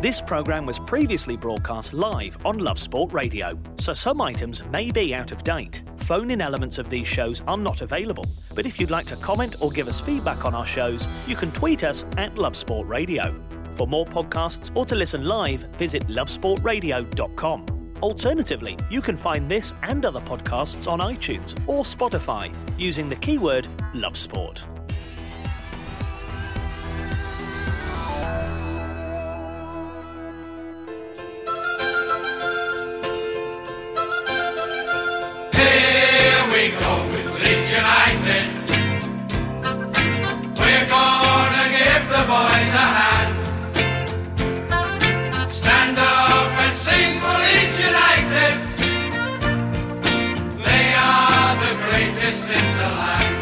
This program was previously broadcast live on Love Sport Radio, so some items may be out of date. Phone in elements of these shows are not available, but if you'd like to comment or give us feedback on our shows, you can tweet us at Love Sport Radio. For more podcasts or to listen live, visit lovesportradio.com. Alternatively, you can find this and other podcasts on iTunes or Spotify using the keyword Love we go with Leeds United. We're gonna give the boys a hand. Stand up and sing for Leeds United. They are the greatest in the land.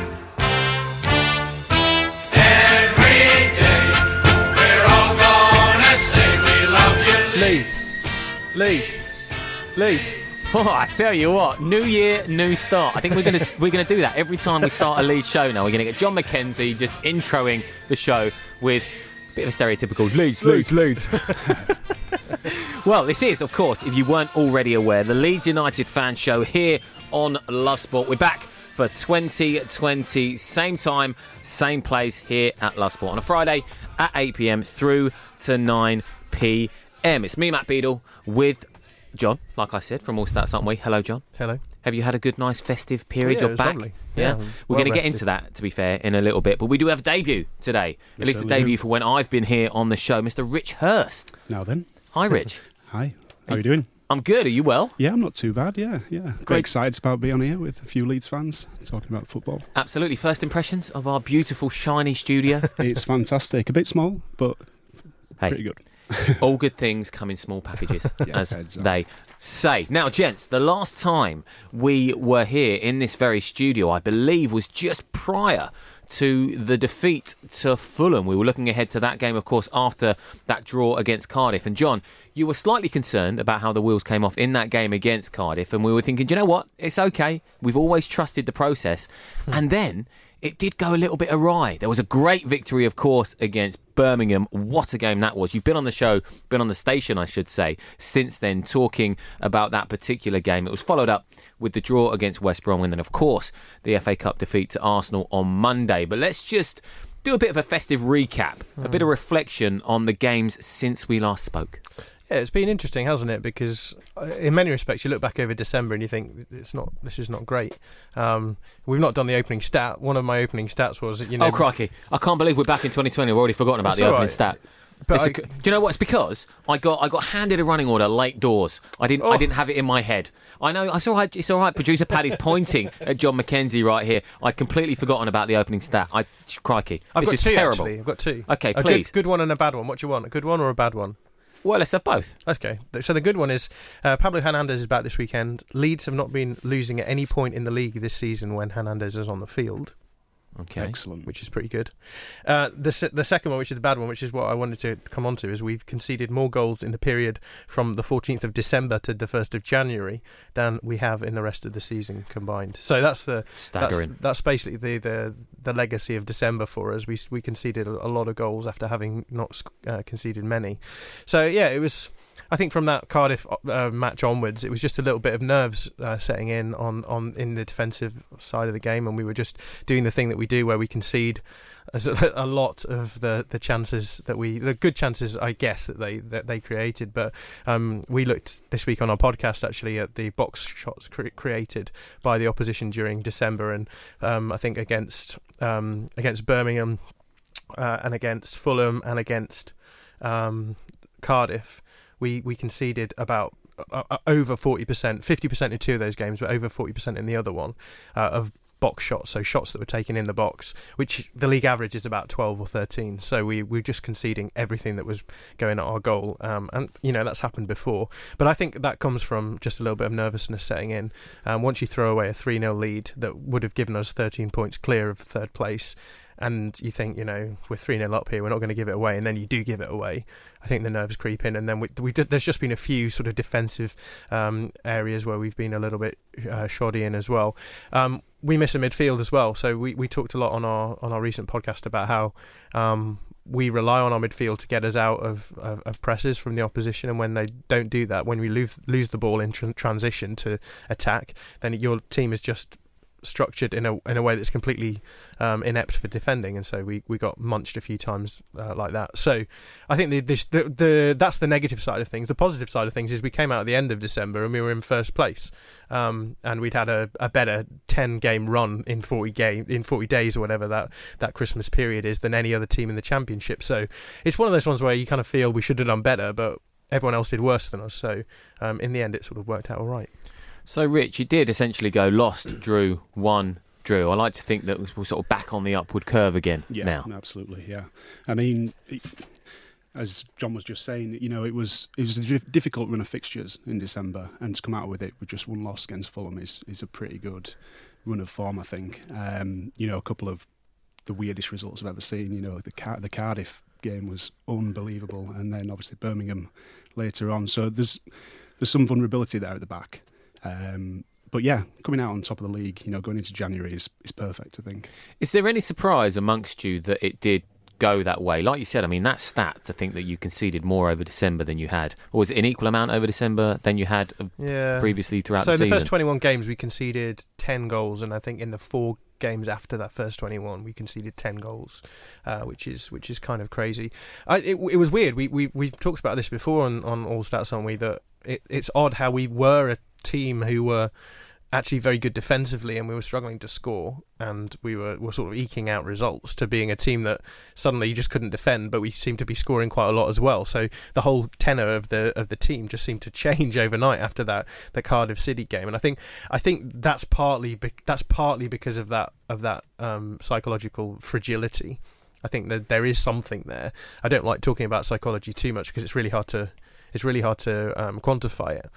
Every day we're all gonna say we love you, Leeds. Leeds, Leeds. Oh, I tell you what, new year, new start. I think we're gonna we're gonna do that every time we start a lead show. Now we're gonna get John McKenzie just introing the show with a bit of a stereotypical Leeds, Leeds, Leeds. well, this is, of course, if you weren't already aware, the Leeds United fan show here on Love Sport. We're back for 2020, same time, same place here at Love Sport on a Friday at 8 pm through to 9 pm. It's me, Matt Beadle, with John, like I said, from All Stats Aren't We? Hello, John. Hello. Have you had a good, nice festive period? Yeah, You're back. lovely. Yeah, Yeah, we're well going to get into that, to be fair, in a little bit. But we do have a debut today. At least a certainly do. debut for when I've been here on the show, Mr. Rich Hurst. Now then, Hi, Rich. hi. How are you doing? I'm good. Are you well? Yeah, I'm not too bad. Yeah, yeah. Great. excited about being here with a few Leeds fans talking about football. Absolutely. First impressions of our beautiful, shiny studio. It's fantastic. A bit small, but hey, pretty good. all good things come in small packages, Yeah, as up. they say. Now, gents, the last time we were here in this very studio, I believe, was just prior to the defeat to Fulham. We were looking ahead to that game, of course, after that draw against Cardiff. And John, you were slightly concerned about how the wheels came off in that game against Cardiff, and we were thinking, "Do you know what? It's okay. We've always trusted the process. Hmm. And then it did go a little bit awry. There was a great victory, of course, against Birmingham. What a game that was. You've been on the show, been on the station, I should say, since then, talking about that particular game. It was followed up with the draw against West Brom, and then, of course, the FA Cup defeat to Arsenal on Monday. But let's just do a bit of a festive recap, a bit of reflection on the games since we last spoke. Yeah, it's been interesting, hasn't it? Because uh, in many respects, you look back over December and you think it's not. This is not great. Um, we've not done the opening stat. One of my opening stats was, you know, oh, crikey. I can't believe we're back in 2020. We've already forgotten about the opening right. stat. But I- a- do you know what? It's because I got I got handed a running order late doors. I didn't I Oh. didn't have it in my head. I know it's all right. It's all right. Producer Paddy's pointing at John McKenzie right here. I'd completely forgotten about the opening stat. I crikey, I've this got is two terrible. actually. I've got two. Okay, a please. Good, good one and a bad one. What do you want? A good one or a bad one? Well, let's have both. Okay, so the good one is uh, Pablo Hernandez is back this weekend. Leeds have not been losing at any point in the league this season when Hernandez is on the field, Okay. Excellent. which is pretty good. Uh, the se- the second one, which is the bad one, which is what I wanted to come on to, is we've conceded more goals in the period from the 14th of December to the 1st of January than we have in the rest of the season combined. So that's the Staggering. that's basically the, the the legacy of December for us. We we conceded a, a lot of goals after having not uh, conceded many. So yeah, it was. I think from that Cardiff uh, match onwards, it was just a little bit of nerves uh, setting in on, on in the defensive side of the game, and we were just doing the thing that we do, where we concede a lot of the, the chances that we, the good chances, I guess, that they that they created. But um, we looked this week on our podcast actually at the box shots cre- created by the opposition during December, and um, I think against um, against Birmingham uh, and against Fulham and against um, Cardiff, we we conceded about uh, uh, over 40%, 50% in two of those games, but over 40% in the other one uh, of box shots, so shots that were taken in the box, which the league average is about 12 or 13. So we we were just conceding everything that was going at our goal, um, and you know that's happened before. But I think that comes from just a little bit of nervousness setting in. Um, once you throw away a 3 0 lead that would have given us 13 points clear of third place, and you think, you know, we're 3 0 up here, we're not going to give it away, and then you do give it away, I think the nerves creep in. And then we, we did, there's just been a few sort of defensive um, areas where we've been a little bit uh, shoddy in as well. Um, we miss a midfield as well. So we, we talked a lot on our on our recent podcast about how um, we rely on our midfield to get us out of, of, of, presses from the opposition, and when they don't do that, when we lose lose the ball in tr- transition to attack, then your team is just structured in a in a way that's completely um, inept for defending, and so we, we got munched a few times uh, like that. So I think the, this, the the that's the negative side of things. The positive side of things is we came out at the end of December and we were in first place, um, and we'd had a, a better ten game run in forty game in forty days or whatever that that Christmas period is than any other team in the championship. So it's one of those ones where you kind of feel we should have done better, but everyone else did worse than us. So um, in the end, it sort of worked out all right. So, Rich, you did essentially go lost, drew, won, drew. I like to think that we're sort of back on the upward curve again yeah, now. Absolutely, yeah. I mean, as John was just saying, you know, it was it was a difficult run of fixtures in December, and to come out with it with just one loss against Fulham is is a pretty good run of form, I think. Um, you know, a couple of the weirdest results I've ever seen. You know, the Car- the Cardiff game was unbelievable, and then obviously Birmingham later on. So there's there's some vulnerability there at the back. Um, but yeah, coming out on top of the league, you know, going into January is, is perfect, I think. Is there any surprise amongst you that it did go that way? Like you said, I mean, that stat to think that you conceded more over December than you had. Or was it an equal amount over December than you had uh, yeah. previously throughout so the season? So the first 21 games, we conceded 10 goals, and I think in the four games after that first 21 we conceded 10 goals uh, which is which is kind of crazy I, it, it was weird we, we we talked about this before on, on all stats on we that it, it's odd how we were a team who were actually very good defensively and we were struggling to score and we were, were sort of eking out results to being a team that suddenly just couldn't defend but we seemed to be scoring quite a lot as well. So the whole tenor of the of the team just seemed to change overnight after that the Cardiff City game. And I think I think that's partly be, that's partly because of that of that um, psychological fragility. I think that there is something there. I don't like talking about psychology too much because it's really hard to it's really hard to um, quantify it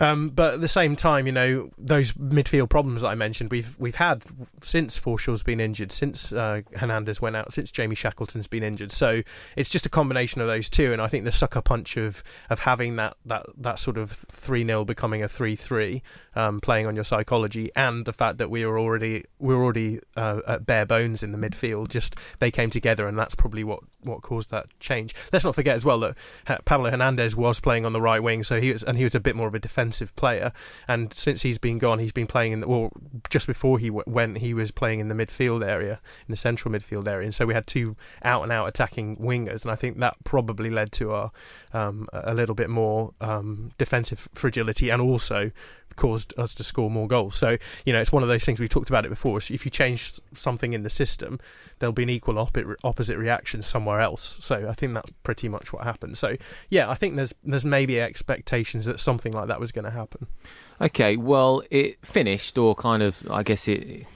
um, but at the same time, you know, those midfield problems that I mentioned, we've we've had since Forshaw's been injured, since uh, Hernandez went out, since Jamie Shackleton's been injured. So it's just a combination of those two, and I think the sucker punch of of having that that that sort of three 0 becoming a three three, um, playing on your psychology, and the fact that we were already we were already uh, at bare bones in the midfield, just they came together, and that's probably what what caused that change. Let's not forget as well that Pablo Hernandez was playing on the right wing, so he was and he was a bit more of a defensive defensive player. And since he's been gone, he's been playing in the, well, just before he w- went, he was playing in the midfield area, in the central midfield area. And so we had two out and out attacking wingers, and I think that probably led to our um, a little bit more um, defensive fragility, and also caused us to score more goals. So you know, it's one of those things we've talked about it before. So if you change something in the system, there'll be an equal op- opposite reaction somewhere else. So I think that's pretty much what happened. So yeah, I think there's there's maybe expectations that something like that was going to happen. Okay, well, it finished, or kind of, I guess it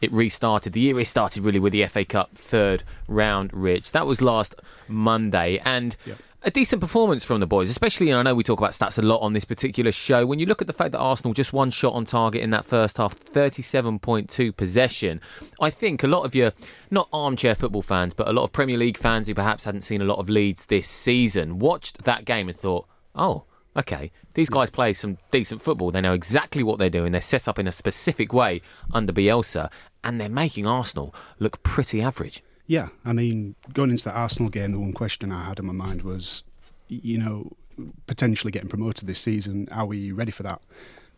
it restarted. The year it started really with the FA Cup third round, Rich. That was last Monday, and. Yep a decent performance from the boys, especially, and I know we talk about stats a lot on this particular show. When you look at the fact that Arsenal just one shot on target in that first half, 37.2 possession, I think a lot of your, not armchair football fans, but a lot of Premier League fans who perhaps hadn't seen a lot of Leeds this season watched that game and thought, oh, okay, these guys play some decent football. They know exactly what they're doing. They're set up in a specific way under Bielsa, and they're making Arsenal look pretty average. Yeah, I mean, going into the Arsenal game, the one question I had in my mind was, you know, potentially getting promoted this season. Are we ready for that?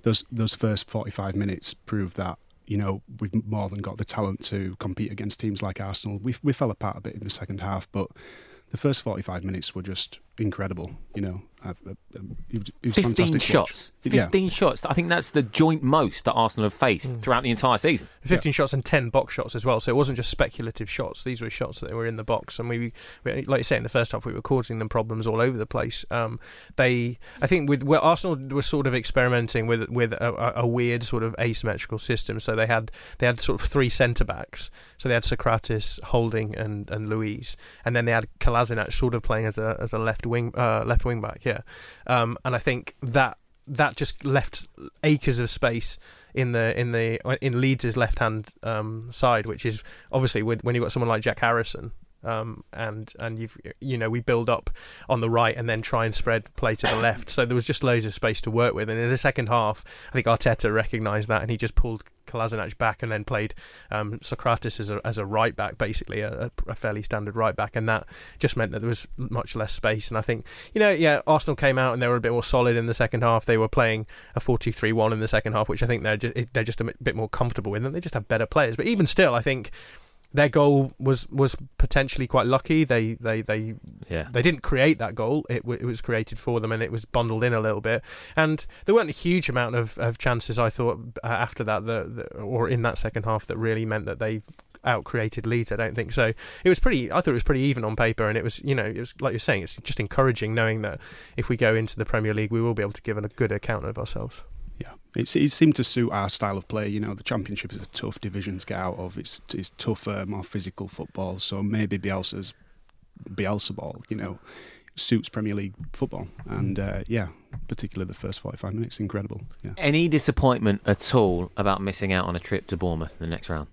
Those those first forty five minutes proved that you know, we've more than got the talent to compete against teams like Arsenal. We we fell apart a bit in the second half, but the first 45 minutes were just incredible. You know, uh, uh, it was, it was 15 fantastic to watch. shots. Yeah. 15 shots. I think that's the joint most that Arsenal have faced Mm. throughout the entire season. 15 shots and 10 box shots as well. So it wasn't just speculative shots. These were shots that were in the box. And we, we like you say, in the first half, we were causing them problems all over the place. Um, they, I think, with well, Arsenal were sort of experimenting with with a, a- a weird sort of asymmetrical system. So they had they had sort of three centre backs. So they had Sokratis, Holding, and and Luiz, and then they had Kolasinac sort of playing as a as a left wing uh, left wing back. Yeah, um, and I think that that just left acres of space in the in the in Leeds' left hand um, side, which is obviously when you've got someone like Jack Harrison. Um, and and you've you know we build up on the right and then try and spread play to the left. So there was just loads of space to work with. And in the second half, I think Arteta recognised that and he just pulled Kolasinac back and then played um, Sokratis as a as a right back, basically a, a fairly standard right back, and that just meant that there was much less space. And I think you know yeah, Arsenal came out and they were a bit more solid in the second half. They were playing a 4-2-3-1 in the second half, which I think they're just, they're just a bit more comfortable with, and they just have better players. But even still, I think their goal was was potentially quite lucky. They they they Yeah. they didn't create that goal. It, w- it was created for them, and it was bundled in a little bit. And there weren't a huge amount of, of chances. I thought uh, after that, that that- or in that second half, that really meant that they out created Leeds. I don't think so. It was pretty. I thought it was pretty even on paper, and it was you know it was like you're saying. It's just encouraging knowing that if we go into the Premier League, we will be able to give a good account of ourselves. Yeah, it's, it seemed to suit our style of play. You know, the Championship is a tough division to get out of. It's it's tougher, more physical football. So maybe Bielsa's Bielsa ball, you know, suits Premier League football. And uh, yeah, particularly the first forty-five minutes, incredible. Yeah, Any disappointment at all about missing out on a trip to Bournemouth in the next round?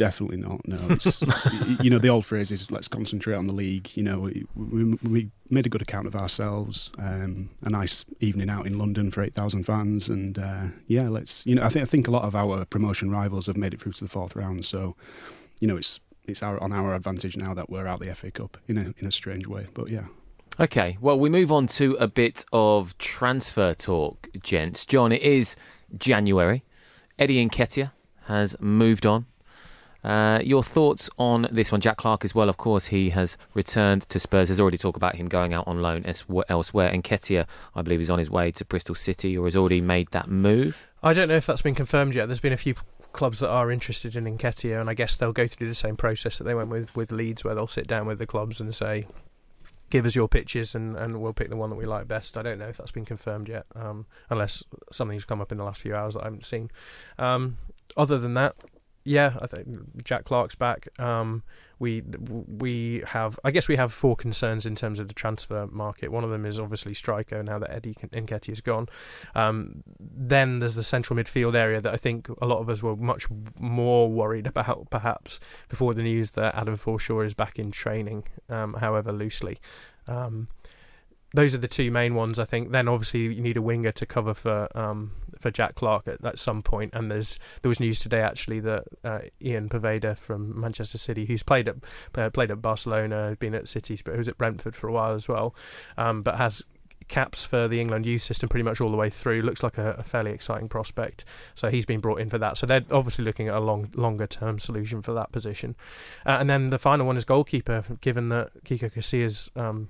Definitely not. No, it's, you know, the old phrase is let's concentrate on the league. You know, we, we, we made a good account of ourselves. Um, a nice evening out in London for eight thousand fans, and uh, yeah, let's. You know, I think I think a lot of our promotion rivals have made it through to the fourth round. So, you know, it's it's our, on our advantage now that we're out the FA Cup in a in a strange way. But yeah. Okay, well, we move on to a bit of transfer talk, gents. John, it is January. Eddie Nketiah has moved on. Uh, your thoughts on this one? Jack Clarke as well, of course, he has returned to Spurs. There's already talk about him going out on loan elsewhere. Nketiah, I believe, is on his way to Bristol City or has already made that move. I don't know if that's been confirmed yet. There's been a few clubs that are interested in Nketiah, and I guess they'll go through the same process that they went with with Leeds, where they'll sit down with the clubs and say, "Give us your pitches, and, and we'll pick the one that we like best." I don't know if that's been confirmed yet, um, unless something's come up in the last few hours that I haven't seen. Um, other than that, yeah, I think Jack Clarke's back. Um, we we have, I guess, we have four concerns in terms of the transfer market. One of them is obviously striker. Now that Eddie Nketiah is gone, um, then there's the central midfield area that I think a lot of us were much more worried about, perhaps before the news that Adam Forshaw is back in training, um, however loosely. Um, those are the two main ones, I think. Then obviously you need a winger to cover for um, for Jack Clarke at, at some point. And there's there was news today actually that uh, Ian Poveda from Manchester City, who's played at uh, played at Barcelona, been at City, but who's at Brentford for a while as well, um, but has caps for the England youth system pretty much all the way through. Looks like a, a fairly exciting prospect. So he's been brought in for that. So they're obviously looking at a long, longer term solution for that position. Uh, and then the final one is goalkeeper, given that Kiko Casillas. Um,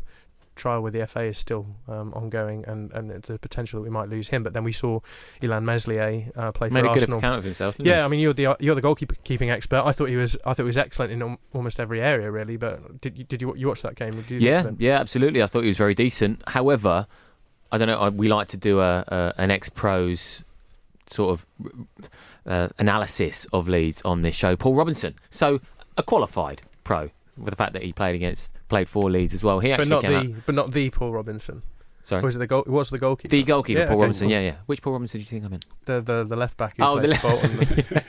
trial with the FA is still um, ongoing, and and the potential that we might lose him. But then we saw Illan Meslier uh, play Made for a good account of himself. Didn't Yeah, I mean you're the you're the goalkeeper keeping expert. I thought he was I thought he was excellent in almost every area really. But did you, did you you watch that game? Did you Yeah, think, yeah, absolutely. I thought he was very decent. However, I don't know. I, we like to do a, a an ex pros sort of uh, analysis of Leeds on this show. Paul Robinson, so a qualified pro, with the fact that he played against played for Leeds as well. He actually but actually not the out. but not the Paul Robinson. Sorry, Was it the goal? Was the goalkeeper? the goalkeeper, Yeah, Paul okay, Robinson. Yeah, yeah. Which Paul Robinson do you think I meant? the the the left back. Who Oh, the for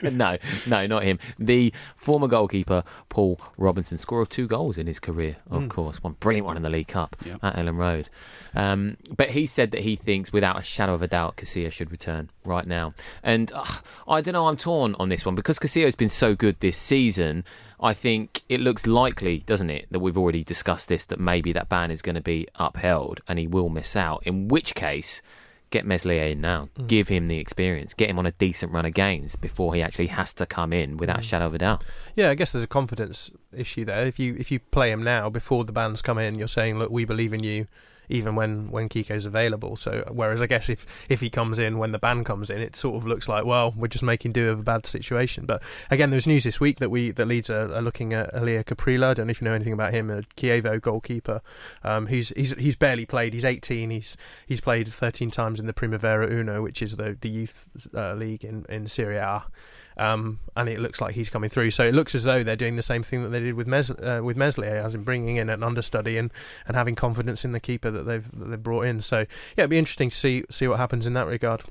Bolton. no, no, not him. The former goalkeeper Paul Robinson, scorer of two goals in his career, of Mm. course, one brilliant one in the League Cup Yeah. at Elland Road. Um, but he said that he thinks, without a shadow of a doubt, Casilla should return right now. And uh, I don't know, I'm torn on this one because Casilla has been so good this season. I think it looks likely, doesn't it, that we've already discussed this, that maybe that ban is going to be upheld and he will miss out. In which case, get Meslier in now, Mm. give him the experience, get him on a decent run of games before he actually has to come in without Mm. a shadow of a doubt. Yeah, I guess there's a confidence issue there. If you if you play him now before the bands come in, you're saying, look, we believe in you, even when when Kiko's available. So whereas I guess if if he comes in when the ban comes in, it sort of looks like well we're just making do of a bad situation. But again, there's news this week that we that Leeds are, are looking at Elia Caprile. I don't know if you know anything about him, a Chievo goalkeeper. Um, he's he's he's barely played. He's 18. He's he's played 13 times in the Primavera Uno, which is the the youth uh, league in in Serie A. Um, and it looks like he's coming through. So it looks as though they're doing the same thing that they did with Mes- uh, with Meslier, as in bringing in an understudy and, and having confidence in the keeper that they've that they've brought in. So yeah, it'd be interesting to see see what happens in that regard.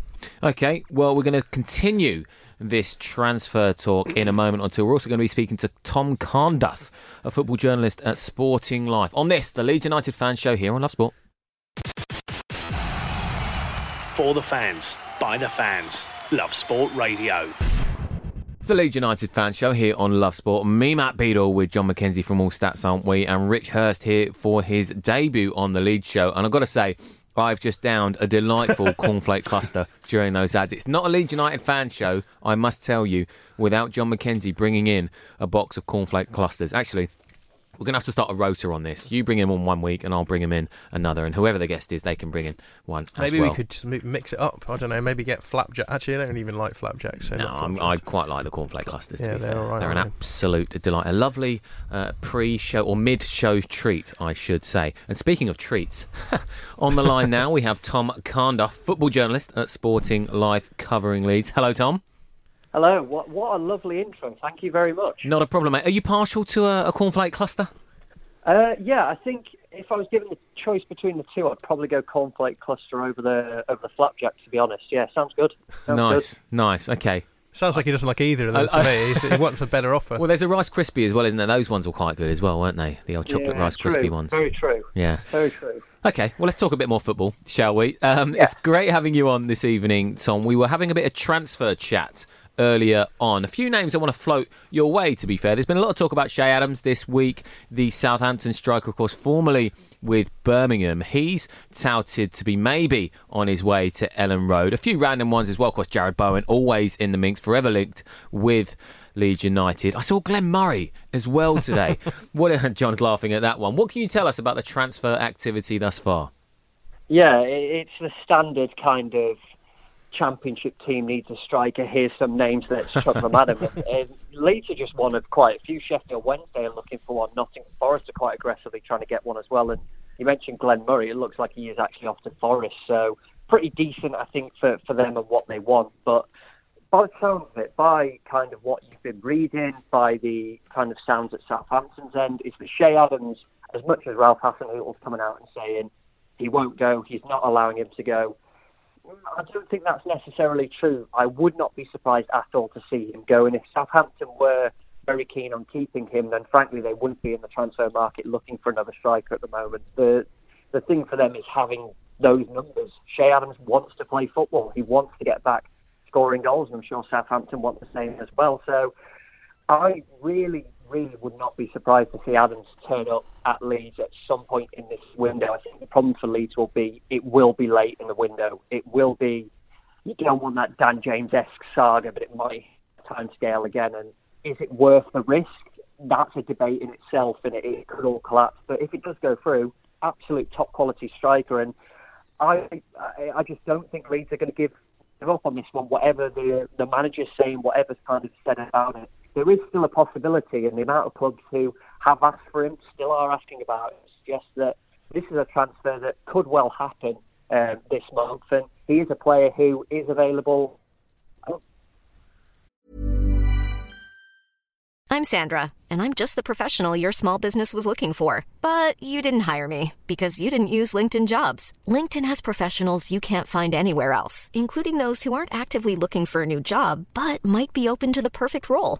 Okay, well, we're going to continue this transfer talk in a moment or two. We're also going to be speaking to Tom Carnduff, a football journalist at Sporting Life, on this, the Leeds United fan show here on Love Sport. For the fans, by the fans. Love Sport Radio. It's the Leeds United fan show here on Love Sport. Me, Matt Beadle, with John McKenzie from All Stats, aren't we? And Rich Hurst here for his debut on the Leeds show. And I've got to say, I've just downed a delightful cornflake cluster during those ads. It's not a Leeds United fan show, I must tell you, without John McKenzie bringing in a box of cornflake clusters. Actually, we're going to have to start a rota on this. You bring him on one week, and I'll bring him in another. And whoever the guest is, they can bring in one as Maybe well. we could just mix it up. I don't know. Maybe get flapjack. Actually, I don't even like flapjacks. So No, I'm, I quite like the cornflake clusters. To Yeah, be they're fair, all right, they're an absolute delight. A lovely uh, pre-show or mid-show treat, I should say. And speaking of treats, on the line now we have Tom Carnduff, football journalist at Sporting Life, covering Leeds. Hello, Tom. Hello. What what a lovely intro. Thank you very much. Not a problem, mate. Are you partial to a, a cornflake cluster? Uh, yeah, I think if I was given the choice between the two, I'd probably go cornflake cluster over the over the flapjack. To be honest, yeah, sounds good. Sounds nice, nice. Okay. Sounds like he doesn't like either of them I- to me. He's- he wants a better offer. Well, there's a Rice Krispie as well, isn't there? Those ones were quite good as well, weren't they? The old chocolate Yeah, Rice true. Krispie ones. Very true. Yeah. Very true. Okay, well, let's talk a bit more football, shall we? Um, It's great having you on this evening, Tom. We were having a bit of transfer chat earlier on. A few names I want to float your way, to be fair. There's been a lot of talk about Che Adams this week, the Southampton striker, of course, formerly with Birmingham. He's touted to be maybe on his way to Elland Road. A few random ones as well, of course, Jarrod Bowen, always in the mix, forever linked with Leeds United. I saw Glenn Murray as well today. what John's laughing at that one. What can you tell us about the transfer activity thus far? Yeah, it's the standard kind of championship team needs a striker. Here's some names let's chuck them at him. Leeds are just one of quite a few. Sheffield Wednesday are looking for one. Nottingham Forest are quite aggressively trying to get one as well. And you mentioned Glenn Murray. It looks like he is actually off to Forest. So pretty decent, I think, for, for them and what they want. But by the sounds of it, by kind of what you've been reading, by the kind of sounds at Southampton's end, is that Che Adams, as much as Ralph Hasenhüttl's coming out and saying he won't go, he's not allowing him to go. I don't think that's necessarily true. I would not be surprised at all to see him go. And if Southampton were very keen on keeping him, then frankly they wouldn't be in the transfer market looking for another striker at the moment. The the thing for them is having those numbers. Che Adams wants to play football. He wants to get back scoring goals, and I'm sure Southampton want the same as well. So I really, really would not be surprised to see Adams turn up at Leeds at some point in this window. I think the problem for Leeds will be it will be late in the window. It will be you don't want that Dan James esque saga, but it might time scale again. And is it worth the risk? That's a debate in itself, and it, it could all collapse. But if it does go through, absolute top quality striker, and I, I, I just don't think Leeds are going to give up on this one. Whatever the the manager's saying, whatever's kind of said about it, there is still a possibility, and the amount of clubs who have asked for him still are asking about it suggests that this is a transfer that could well happen um, this month, and he is a player who is available. I'm Sandra, and I'm just the professional your small business was looking for. But you didn't hire me because you didn't use LinkedIn jobs. LinkedIn has professionals you can't find anywhere else, including those who aren't actively looking for a new job but might be open to the perfect role,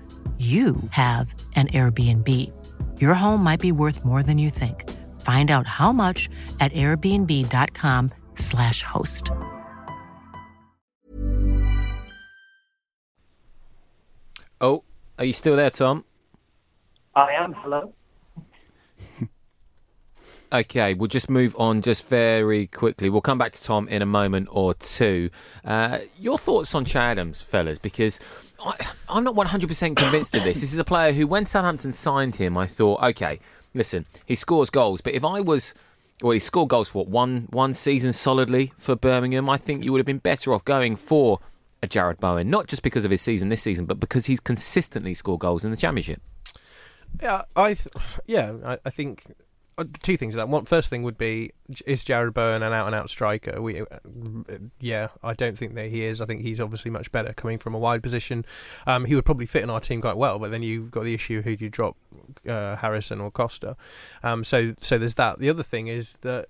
you have an Airbnb. Your home might be worth more than you think. Find out how much at airbnb.com/slash host. Oh, are you still there, Tom? I am. Hello. Okay, we'll just move on just very quickly. We'll come back to Tom in a moment or two. Uh, your thoughts on Che Adams, fellas, because I, I'm not 100% convinced of this. This is a player who, when Southampton signed him, I thought, okay, listen, he scores goals, but if I was. Well, he scored goals for what, one one season solidly for Birmingham. I think you would have been better off going for a Jarrod Bowen, not just because of his season this season, but because he's consistently scored goals in the Championship. Yeah, I th- yeah, I, I think two things. That one first thing would be is Jarrod Bowen an out and out striker? We, uh, yeah, I don't think that he is. I think he's obviously much better coming from a wide position. Um, he would probably fit in our team quite well, but then you've got the issue who do you drop, uh, Harrison or Costa? Um, so so there's that. The other thing is that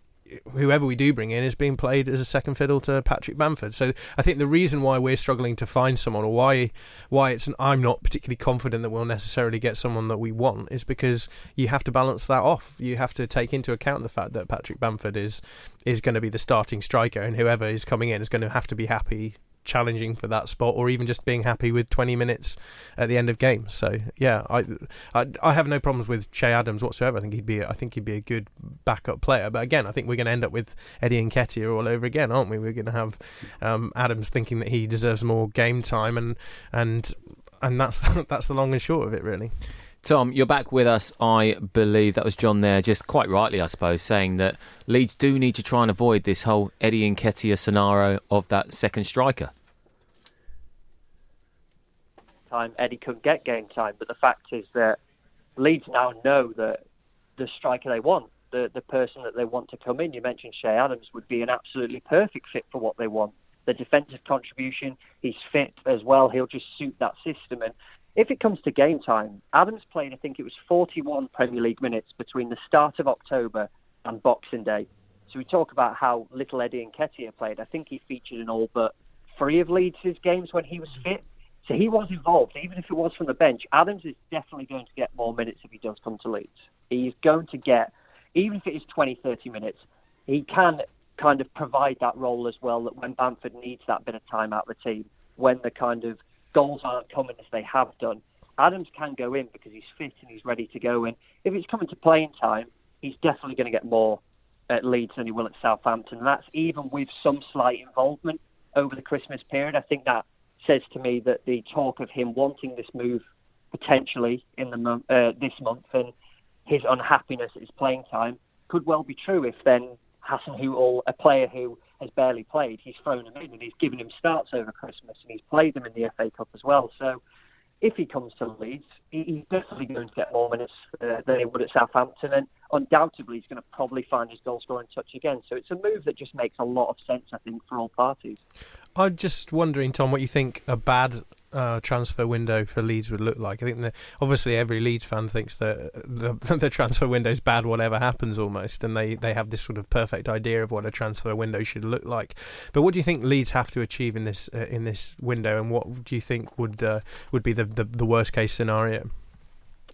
whoever we do bring in is being played as a second fiddle to Patrick Bamford. So I think the reason why we're struggling to find someone, or why why it's I'm not particularly confident that we'll necessarily get someone that we want, is because you have to balance that off. You have to take into account the fact that Patrick Bamford is is going to be the starting striker, and whoever is coming in is going to have to be happy challenging for that spot or even just being happy with 20 minutes at the end of games. So yeah I, I I have no problems with Che Adams whatsoever. I think he'd be I think he'd be a good backup player. But again I think we're going to end up with Eddie Nketiah all over again aren't we? We're going to have um, Adams thinking that he deserves more game time and and and that's that's the long and short of it really Tom, you're back with us. I believe that was John there, just quite rightly, I suppose, saying that Leeds do need to try and avoid this whole Eddie and Nketiah scenario of that second striker. Time Eddie couldn't get game time, but the fact is that Leeds now know that the striker they want, the the person that they want to come in. You mentioned Che Adams would be an absolutely perfect fit for what they want. The defensive contribution, he's fit as well. He'll just suit that system. And if it comes to game time, Adams played, I think it was 41 Premier League minutes between the start of October and Boxing Day. So we talk about how little Eddie and Nketiah played. I think he featured in all but three of Leeds' games when he was fit. So he was involved, even if it was from the bench. Adams is definitely going to get more minutes if he does come to Leeds. He's going to get, even if it is 20, 30 minutes, he can kind of provide that role as well that when Bamford needs that bit of time out of the team, when the kind of goals aren't coming as they have done, Adams can go in because he's fit and he's ready to go in. If it's coming to playing time, he's definitely going to get more at Leeds than he will at Southampton. And that's even with some slight involvement over the Christmas period. I think that says to me that the talk of him wanting this move potentially in the uh, this month and his unhappiness at his playing time could well be true if then Hasenhüttl, a player who has barely played, he's thrown him in and he's given him starts over Christmas and he's played them in the FA Cup as well. So if he comes to Leeds, he's definitely going to get more minutes uh, than he would at Southampton, and undoubtedly he's going to probably find his goal scoring touch again. So it's a move that just makes a lot of sense, I think, for all parties. I'm just wondering, Tom, what you think a bad uh, transfer window for Leeds would look like. I think obviously every Leeds fan thinks that the, the transfer window is bad, whatever happens, almost, and they, they have this sort of perfect idea of what a transfer window should look like. But what do you think Leeds have to achieve in this uh, in this window, and what do you think would uh, would be the, the, the worst case scenario?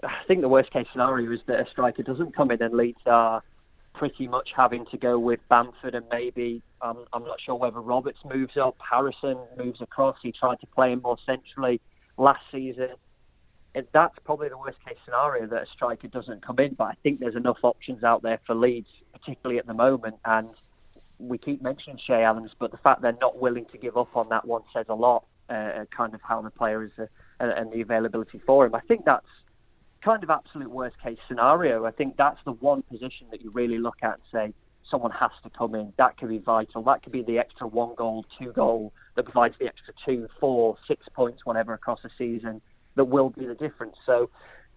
I think the worst case scenario is that a striker doesn't come in and Leeds are pretty much having to go with Bamford and maybe um, I'm not sure whether Roberts moves up, Harrison moves across. He tried to play him more centrally last season. And that's probably the worst case scenario that a striker doesn't come in. But I think there's enough options out there for Leeds, particularly at the moment. And we keep mentioning Che Adams, but the fact they're not willing to give up on that one says a lot. Uh, kind of how the player is uh, and the availability for him. I think that's kind of absolute worst case scenario. I think that's the one position that you really look at and say someone has to come in. That could be vital. That could be the extra one goal, two goal that provides the extra two, four, six points, whatever across the season that will be the difference. So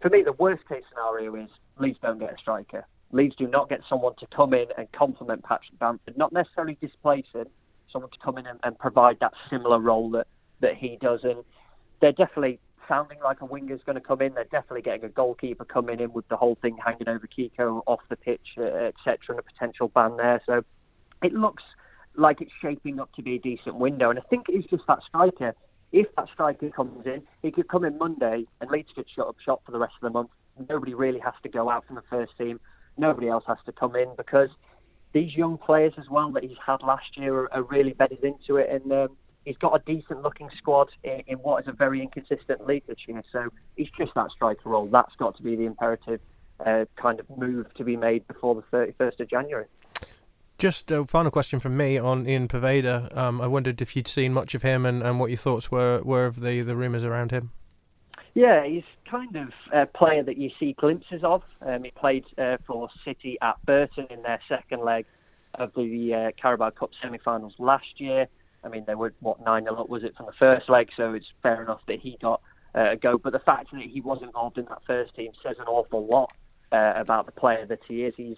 for me, the worst case scenario is Leeds don't get a striker. Leeds do not get someone to come in and complement Patrick Bamford, not necessarily displace him, someone to come in and, and provide that similar role that, that he does. And they're definitely sounding like a winger's going to come in. They're definitely getting a goalkeeper coming in with the whole thing hanging over Kiko off the pitch, uh, etc., and a potential ban there. So it looks like it's shaping up to be a decent window. And I think it's just that striker. If that striker comes in, he could come in Monday and Leeds could shut up shop for the rest of the month. Nobody really has to go out from the first team. Nobody else has to come in because these young players as well that he's had last year are, are really bedded into it, and um, he's got a decent looking squad in, in, what is a very inconsistent league this year. So he's just that striker role. That's got to be the imperative uh, kind of move to be made before the 31st of January. Just a final question from me on Ian Poveda. Um, I wondered if you'd seen much of him and, and what your thoughts were, were of the, the rumours around him. Yeah, he's kind of a player that you see glimpses of. Um, he played uh, for City at Burton in their second leg of the uh, Carabao Cup semi-finals last year. I mean, they were what nine 0 up was it from the first leg, so it's fair enough that he got uh, a go. But the fact that he was involved in that first team says an awful lot uh, about the player that he is. He's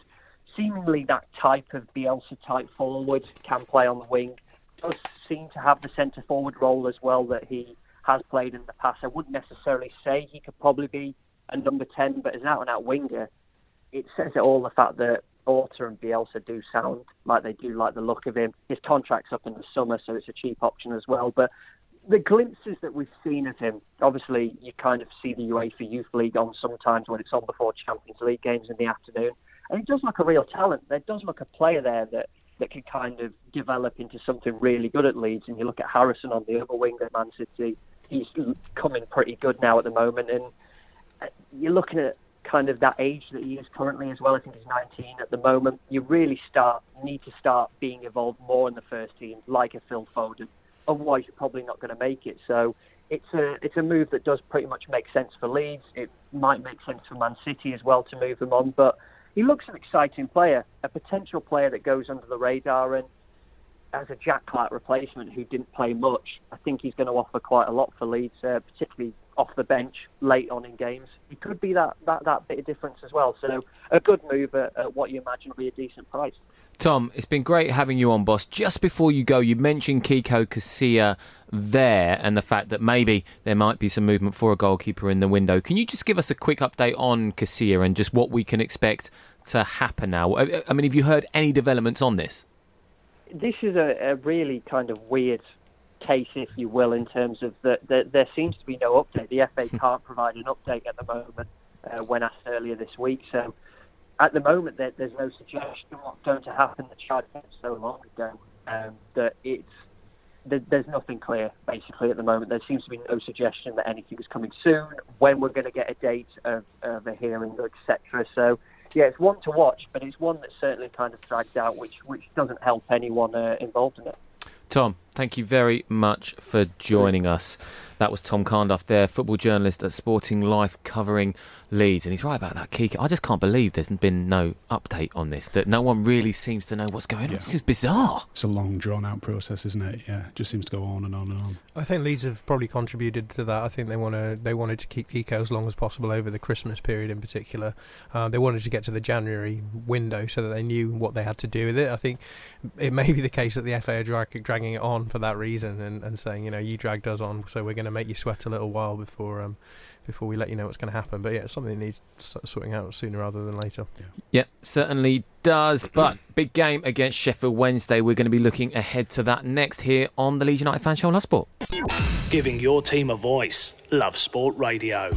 seemingly that type of Bielsa type forward, can play on the wing, does seem to have the centre forward role as well that he has played in the past. I wouldn't necessarily say he could probably be a number 10, but as an out and out winger, it says it all the fact that Orta and Bielsa do sound like they do like the look of him. His contract's up in the summer, so it's a cheap option as well. But the glimpses that we've seen of him, obviously, you kind of see the UEFA Youth League on sometimes when it's on before Champions League games in the afternoon. And he does look a real talent. There does look a player there that, that could kind of develop into something really good at Leeds. And you look at Harrison on the other wing at Man City, he's coming pretty good now at the moment. And uh, you're looking at kind of that age that he is currently as well. I think he's 19 at the moment. You really start need to start being involved more in the first team, like a Phil Foden. Otherwise, you're probably not going to make it. So it's a it's a move that does pretty much make sense for Leeds. It might make sense for Man City as well to move him on, but he looks an exciting player, a potential player that goes under the radar. And as a Jack Clarke replacement who didn't play much, I think he's going to offer quite a lot for Leeds, uh, particularly off the bench late on in games. He could be that, that, that bit of difference as well. So a good move at, at what you imagine will be a decent price. Tom, it's been great having you on, boss. Just before you go, you mentioned Kiko Casilla there and the fact that maybe there might be some movement for a goalkeeper in the window. Can you just give us a quick update on Casilla and just what we can expect to happen now? I mean, have you heard any developments on this? This is a, a really kind of weird case, if you will, in terms of that the, there seems to be no update. The FA can't provide an update at the moment uh, when asked earlier this week. So at the moment, there, there's no suggestion what's going to happen. The charge so long ago um, that it's there's nothing clear basically at the moment. There seems to be no suggestion that anything is coming soon. When we're going to get a date of, of a hearing, etc. So yeah, it's one to watch, but it's one that certainly kind of dragged out, which which doesn't help anyone uh, involved in it. Tom, thank you very much for joining us. That was Tom Carnduff there, football journalist at Sporting Life covering Leeds. And he's right about that, Kiko. I just can't believe there's been no update on this, that no one really seems to know what's going on. Yeah. This is bizarre. It's a long, drawn out process, isn't it? Yeah, it just seems to go on and on and on. I think Leeds have probably contributed to that. I think they want to they wanted to keep Kiko as long as possible over the Christmas period in particular. Uh, they wanted to get to the January window so that they knew what they had to do with it. I think it may be the case that the FA are drag- dragging it on for that reason and, and saying, you know, you dragged us on, so we're going to make you sweat a little while before um, before we let you know what's going to happen. But yeah, it's something that needs sorting out sooner rather than later. Yeah, yeah certainly does. But big game against Sheffield Wednesday. We're going to be looking ahead to that next here on the Leeds United Fan Show on Love Sport. Giving your team a voice. Love Sport Radio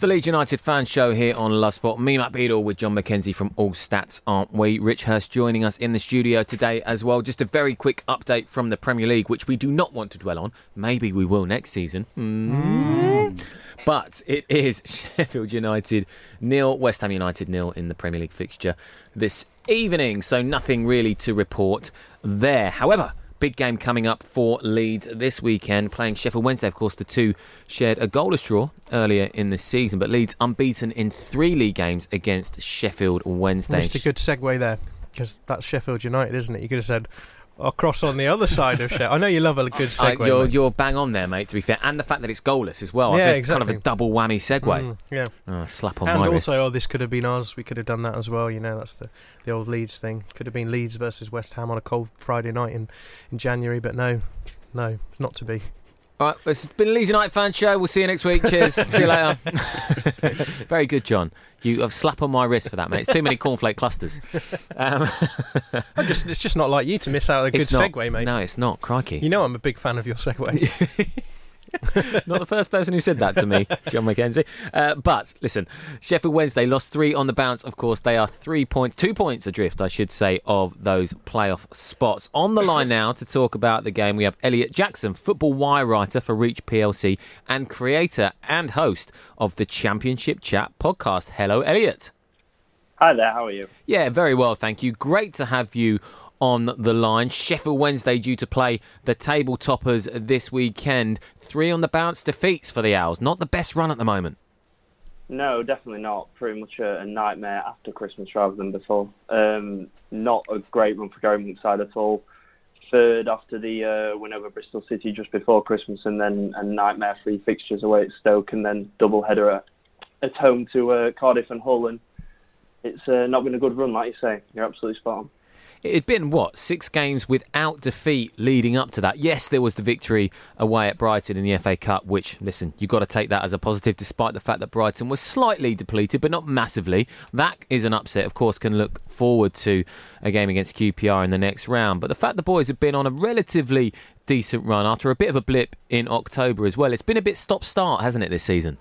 the Leeds United fan show here on Love Sport. Me, Matt Beadle, with John McKenzie from All Stats, aren't we? Rich Hurst joining us in the studio today as well. Just a very quick update from the Premier League, which we do not want to dwell on. Maybe we will next season. Mm. But it is Sheffield United nil, West Ham United nil in the Premier League fixture this evening. So nothing really to report there. However, Big game coming up for Leeds this weekend, playing Sheffield Wednesday. Of course, the two shared a goalless draw earlier in the season, but Leeds unbeaten in three league games against Sheffield Wednesday. Just a good segue there, because that's Sheffield United, isn't it? You could have said I'll cross on the other side of Sheffield. I know you love a good Uh, segue. you're, you're bang on there, mate. To be fair, and the fact that it's goalless as well. Yeah, it's kind of a double whammy segue. Mm, yeah. Oh, slap on and my also, wrist. oh, this could have been ours. We could have done that as well. You know, that's the, the old Leeds thing. Could have been Leeds versus West Ham on a cold Friday night in, in January, but no, no, it's not to be. All right, this has been a Leeds United fan show. We'll see you next week. Cheers. see you later. Very good, John. You have slap on my wrist for that, mate. It's too many cornflake clusters. Um, just, it's just not like you to miss out a good it's not, segue, mate. No, it's not. Crikey. You know, I'm a big fan of your segue. Not the first person who said that to me, John McKenzie. Uh, but listen, Sheffield Wednesday lost three on the bounce. Of course, they are three points, two points adrift, I should say, of those playoff spots. On the line now to talk about the game, we have Elliot Jackson, football wire writer for Reach PLC and creator and host of the Championship Chat podcast. Hello, Elliot. Hi there, how are you? Yeah, very well, thank you. Great to have you on the line. Sheffield Wednesday due to play the table toppers this weekend. Three on the bounce defeats for the Owls. Not the best run at the moment. No, definitely not. Pretty much a, a nightmare after Christmas rather than before. Um, not a great run for Gary Monk's side at all. Third after the uh, win over Bristol City just before Christmas, and then a nightmare free fixtures away at Stoke, and then double header at, at home to uh, Cardiff and Hull. And it's uh, not been a good run, like you say. You're absolutely spot on. It had been, what, six games without defeat leading up to that. Yes, there was the victory away at Brighton in the FA Cup, which, listen, you've got to take that as a positive, despite the fact that Brighton was slightly depleted, but not massively. That is an upset, of course, can look forward to a game against QPR in the next round. But the fact the boys have been on a relatively decent run after a bit of a blip in October as well, it's been a bit stop start, hasn't it, this season?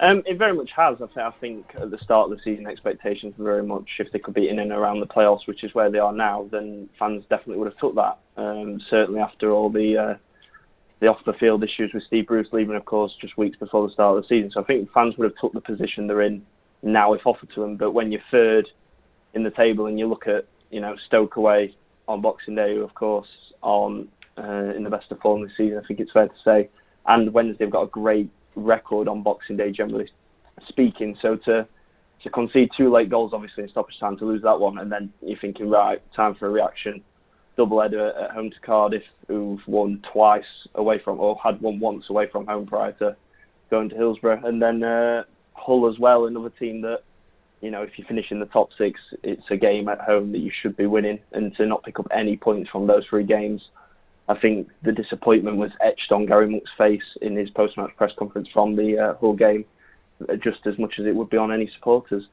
Um, it very much has. I, think at the start of the season, expectations were very much if they could be in and around the playoffs, which is where they are now, then fans definitely would have took that. Um, certainly after all the uh, the off the field issues with Steve Bruce leaving, of course, just weeks before the start of the season. So I think fans would have took the position they're in now if offered to them. But when you're third in the table and you look at you know Stoke away on Boxing Day, who of course on uh, in the best of form this season, I think it's fair to say, and Wednesday have got a great record on Boxing Day, generally speaking. So to to concede two late goals, obviously in stoppage time, to lose that one, and then you're thinking, right, time for a reaction. Double header at home to Cardiff, who've won twice away from, or had won once away from home prior to going to Hillsborough, and then uh, Hull as well, another team that, you know, if you finish in the top six, it's a game at home that you should be winning, and to not pick up any points from those three games I think the disappointment was etched on Gary Monk's face in his post-match press conference from the uh, Hull game, uh, just as much as it would be on any supporters.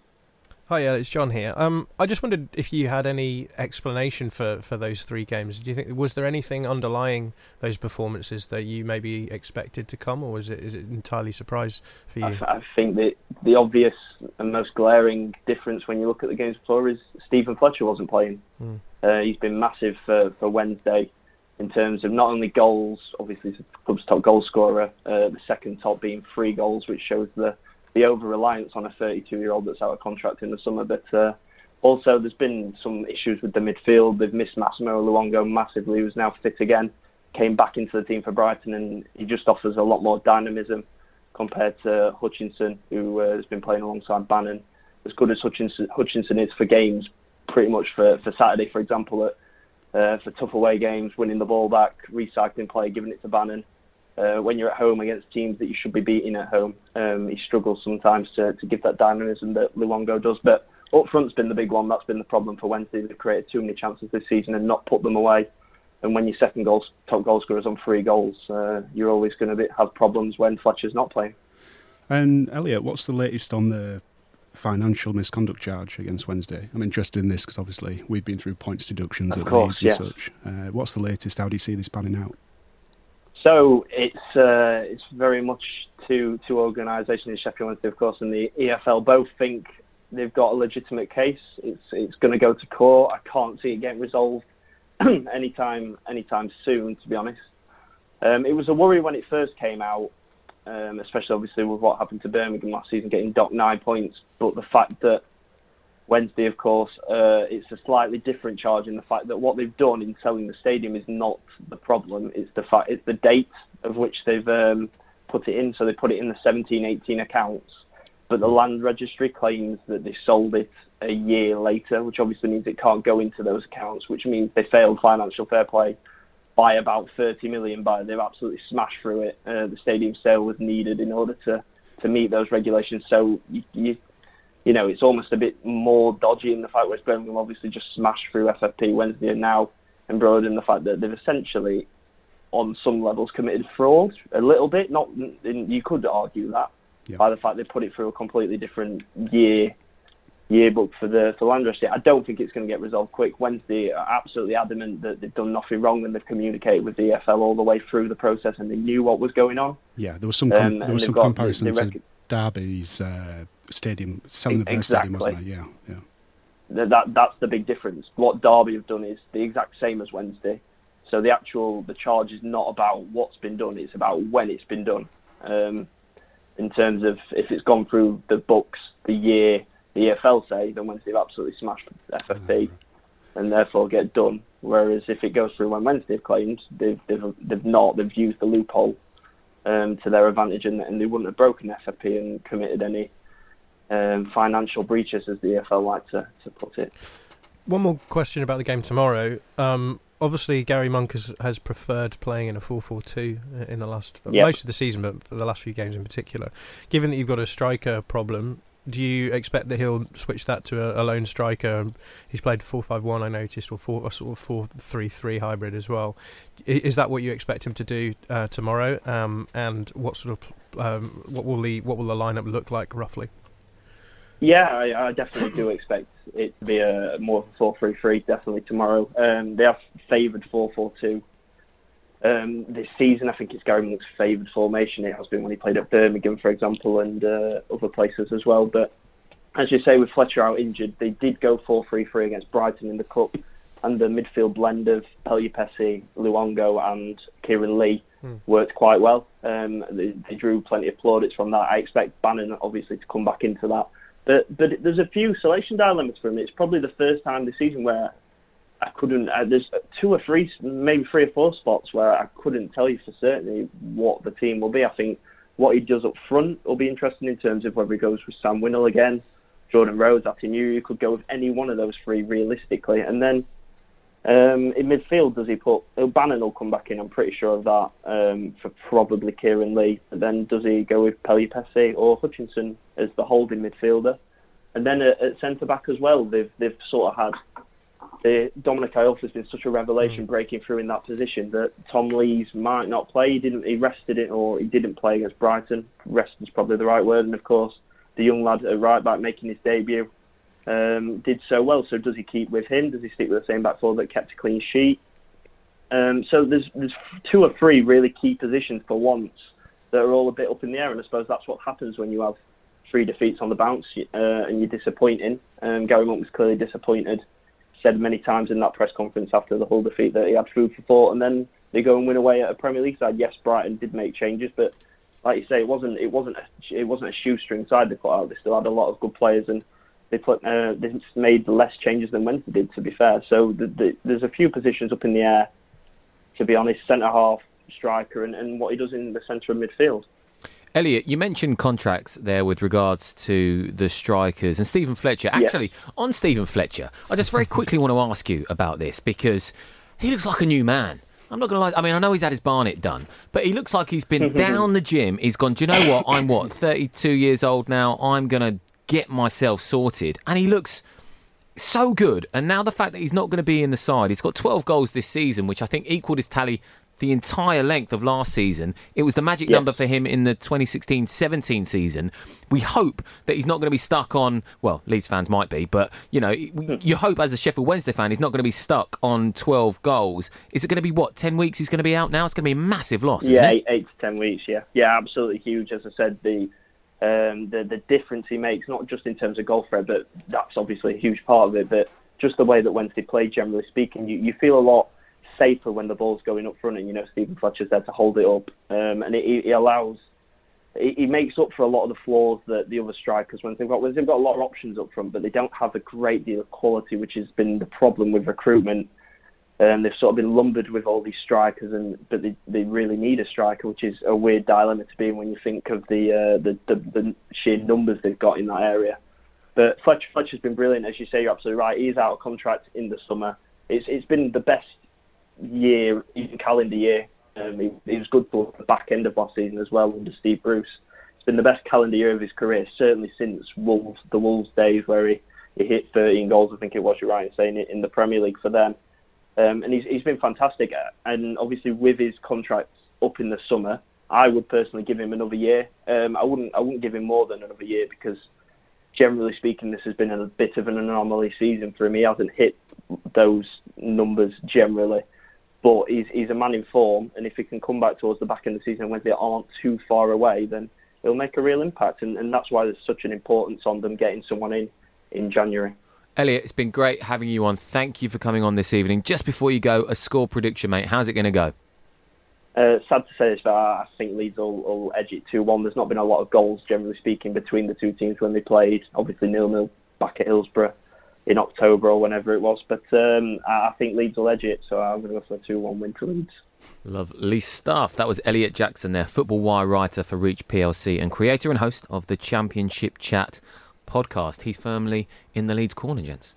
Hi, yeah, it's John here. Um, I just wondered if you had any explanation for, for those three games. Do you think was there anything underlying those performances that you maybe expected to come, or was it is it entirely surprise for you? I, I think that the obvious and most glaring difference when you look at the games before is Steven Fletcher wasn't playing. Mm. Uh, he's been massive for, for Wednesday in terms of not only goals, obviously the club's top goal scorer, uh, the second top being three goals, which shows the the over reliance on a 32 year old that's out of contract in the summer. But uh, also, there's been some issues with the midfield. They've missed Massimo Luongo massively, who's now fit again, came back into the team for Brighton, and he just offers a lot more dynamism compared to Hutchinson, who uh, has been playing alongside Bannan. As good as Hutchinson, Hutchinson is for games, pretty much for, for Saturday, for example, at, uh, for tough away games, winning the ball back, recycling play, giving it to Bannan uh, when you're at home against teams that you should be beating at home, um, he struggles sometimes to, to give that dynamism that Luongo does. But up front's been the big one. That's been the problem for Wednesday. They've created too many chances this season and not put them away. And when your second goal, top goal scorer is on three goals, uh, you're always going to have problems when Fletcher's not playing. And Elliot, what's the latest on the financial misconduct charge against Wednesday? I'm interested in this because obviously we've been through points deductions Of at course, Leeds and such. Uh, what's the latest? How do you see this panning out? So it's uh, it's very much two two organisations, Sheffield Wednesday, of course, and the EFL both think they've got a legitimate case. It's it's going to go to court. I can't see it getting resolved anytime anytime soon, to be honest. Um, it was a worry when it first came out, um, especially obviously with what happened to Birmingham last season, getting docked nine points. But the fact that Wednesday, of course, uh, it's a slightly different charge in the fact that what they've done in selling the stadium is not the problem. It's the fact it's the date of which they've um, put it in. So they put it in the 17-18 accounts, but the land registry claims that they sold it a year later, which obviously means it can't go into those accounts, which means they failed financial fair play by about 30 million. but they've absolutely smashed through it. Uh, the stadium sale was needed in order to to meet those regulations. So you, you you know it's almost a bit more dodgy in the fact West Birmingham obviously just smashed through FFP Wednesday and now embroiled in the fact that they've essentially on some levels committed fraud a little bit. Not you could argue that Yeah. by the fact they put it through a completely different year yearbook for the for land registry. I don't think it's going to get resolved quick. Wednesday are absolutely adamant that they've done nothing wrong and they've communicated with the EFL all the way through the process and they knew what was going on. Yeah, there was some Um, com- and there was some got- comparison they to Derby's uh, stadium, selling of their stadium, wasn't there? Yeah, yeah. That, that that's the big difference. What Derby have done is the exact same as Wednesday. So the actual the charge is not about what's been done; it's about when it's been done. Um, in terms of if it's gone through the books the year the EFL say, then Wednesday have absolutely smashed FFP and therefore get done. Whereas if it goes through when Wednesday have claimed, they've they've they've not. They've used the loophole um, to their advantage, and, and they wouldn't have broken FFP and committed any um, financial breaches, as the EFL like to, to put it. One more question about the game tomorrow. Um, obviously, Gary Monk has, has preferred playing in a 4 4 2 in the last, Yep. most of the season, but for the last few games in particular. Given that you've got a striker problem, do you expect that he'll switch that to a, a lone striker? He's played four five one, I noticed, or four, a sort of 4 3 3 hybrid as well. Is that what you expect him to do uh, tomorrow? Um, and what sort of um, what will the what will the lineup look like roughly? Yeah, I, I definitely do expect it to be a more four three three definitely tomorrow. Um, they have favoured four four two. Um, this season, I think it's Gary Monk's favoured formation. It has been when he played at Birmingham, for example, and uh, other places as well. But as you say, with Fletcher out injured, they did go four three three against Brighton in the cup, and the midfield blend of Pelupessy, Luongo, and Kieran Lee worked quite well. Um, they, they drew plenty of plaudits from that. I expect Bannan obviously to come back into that. But but there's a few selection dilemmas for him. It's probably the first time this season where I couldn't. Uh, there's two or three, maybe three or four spots where I couldn't tell you for certainty what the team will be. I think what he does up front will be interesting in terms of whether he goes with Sam Winnall again, Jordan Rhodes, Atinu. You could go with any one of those three realistically, and then um, in midfield, does he put uh, Bannan will come back in? I'm pretty sure of that um, for probably Kieran Lee. Then does he go with Pelupessy or Hutchinson as the holding midfielder? And then at, at centre back as well, they've they've sort of had the Dominic Iorfa has been such a revelation breaking through in that position that Tom Lees might not play. He didn't he rested it or he didn't play against Brighton. Rest is probably the right word. And of course, the young lad at right back making his debut um, did so well. So does he keep with him? Does he stick with the same back four that kept a clean sheet? Um, so there's there's two or three really key positions for once that are all a bit up in the air, and I suppose that's what happens when you have three defeats on the bounce uh, and you're disappointing. Um, Gary Monk was clearly disappointed. Said many times in that press conference after the Hull defeat that he had food for thought, and then they go and win away at a Premier League side. Yes, Brighton did make changes, but like you say, it wasn't it wasn't a, it wasn't a shoestring side they put out. They still had a lot of good players, and they put uh, they made less changes than Wednesday did. To be fair, so the, the, there's a few positions up in the air. To be honest, centre half, striker, and, and what he does in the centre of midfield. Elliot, you mentioned contracts there with regards to the strikers and Steven Fletcher. Yeah. Actually, on Steven Fletcher, I just very quickly want to ask you about this because he looks like a new man. I'm not going to lie. I mean, I know he's had his Barnet done, but he looks like he's been down the gym. He's gone, do you know what? I'm what, 32 years old now. I'm going to get myself sorted. And he looks so good. And now the fact that he's not going to be in the side, he's got 12 goals this season, which I think equaled his tally the entire length of last season. It was the magic Yeah. number for him in the 2016 17 season. We hope that he's not going to be stuck on, well, Leeds fans might be, but, you know, you hope as a Sheffield Wednesday fan he's not going to be stuck on 12 goals. Is it going to be, what, 10 weeks he's going to be out now? It's going to be a massive loss, isn't yeah, it? eight, eight to ten weeks. Yeah, yeah, absolutely huge. As I said, the um, the the difference he makes, not just in terms of goal threat, but that's obviously a huge part of it. But just the way that Wednesday play, generally speaking, you, you feel a lot safer when the ball's going up front, and you know Steven Fletcher's there to hold it up, um, and it, it allows. He makes up for a lot of the flaws that the other strikers, when they've got, when they've got a lot of options up front, but they don't have a great deal of quality, which has been the problem with recruitment Um, they've sort of been lumbered with all these strikers, and but they, they really need a striker, which is a weird dilemma to be in when you think of the, uh, the, the the sheer numbers they've got in that area. But Fletcher Fletcher's been brilliant, as you say. You're absolutely right. He's out of contract in the summer. It's it's been the best year, even calendar year. Um, he, he was good for the back end of last season as well under Steve Bruce. It's been the best calendar year of his career, certainly since Wolves, the Wolves days where he, he hit 13 goals. I think it was you're right in saying it in the Premier League for them. Um, and he's, he's been fantastic. And obviously, with his contract up in the summer, I would personally give him another year. Um, I wouldn't I wouldn't give him more than another year because, generally speaking, this has been a bit of an anomaly season for him. He hasn't hit those numbers generally, but he's he's a man in form, and if he can come back towards the back end of the season when they aren't too far away, then it'll make a real impact. And, and that's why there's such an importance on them getting someone in in January. Elliot, it's been great having you on. Thank you for coming on this evening. Just before you go, a score prediction, mate. How's it going to go? Uh, sad to say this, but I think Leeds will, will edge it 2 1. There's not been a lot of goals, generally speaking, between the two teams when they played. Obviously, nil nil back at Hillsborough in October or whenever it was. But um, I think Leeds will edge it, so I'm going to go for a 2 1 win to Leeds. Lovely stuff. That was Elliot Jackson there, Football Wire writer for Reach PLC and creator and host of the Championship Chat podcast. He's firmly in the Leeds corner, gents.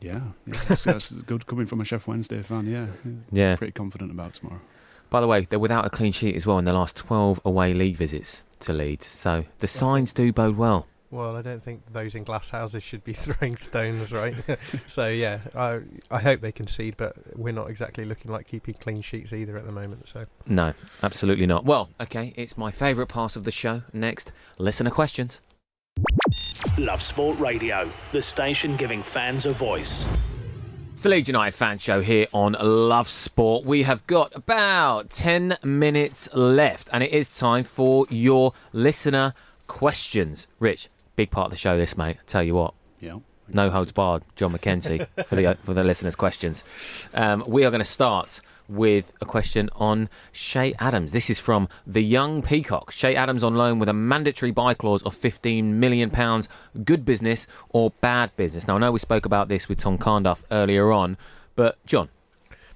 Yeah, yeah that's, that's good coming from a Sheff Wednesday fan. Yeah, Yeah. pretty confident about tomorrow. By the way, they're without a clean sheet as well in their last 12 away league visits to Leeds. So the signs do bode well. Well, I don't think those in glass houses should be throwing stones, right? so yeah, I I hope they concede, but we're not exactly looking like keeping clean sheets either at the moment. So No, absolutely not. Well, okay, it's my favourite part of the show. Next, listener questions. Love Sport Radio, the station giving fans a voice. It's the Leeds United fan show here on Love Sport. We have got about 10 minutes left, and it is time for your listener questions. Rich, big part of the show, this, mate. I tell you what. Yeah. No holds barred, John McKenzie, for the for the listeners' questions. Um, we are going to start with a question on Che Adams. This is from the Young Peacock. Che Adams on loan with a mandatory buy clause of fifteen million pounds. Good business or bad business? Now I know we spoke about this with Tom Carnduff earlier on, but John,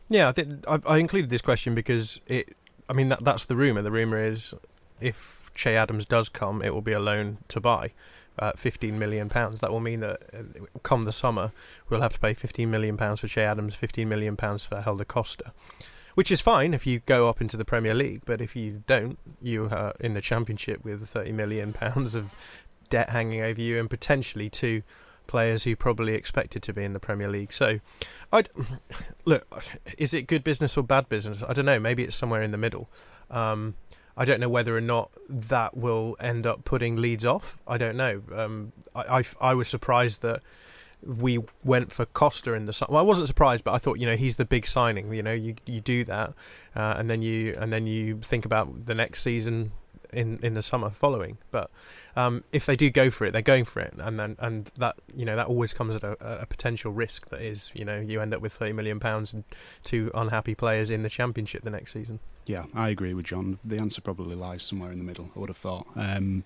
yeah, I, did, I, I included this question because it. I mean, that that's the rumor. The rumor is if Che Adams does come, it will be a loan to buy. Uh, 15 million pounds. That will mean that uh, come the summer, we'll have to pay 15 million pounds for Che Adams, 15 million pounds for Helder Costa, which is fine if you go up into the Premier League. But if you don't, you are in the Championship with 30 million pounds of debt hanging over you, and potentially two players who probably expected to be in the Premier League. So, I look, is it good business or bad business? I don't know. Maybe it's somewhere in the middle. Um, I don't know whether or not that will end up putting Leeds off. I don't know. Um, I, I, I was surprised that we went for Costa in the summer. Well, I wasn't surprised, but I thought you know he's the big signing. You know, you you do that, uh, and then you and then you think about the next season in in the summer following. But um, if they do go for it, they're going for it, and then and that you know that always comes at a, a potential risk. That is, you know, you end up with thirty million pounds and two unhappy players in the championship the next season. Yeah, I agree with John. The answer probably lies somewhere in the middle. I would have thought. Um,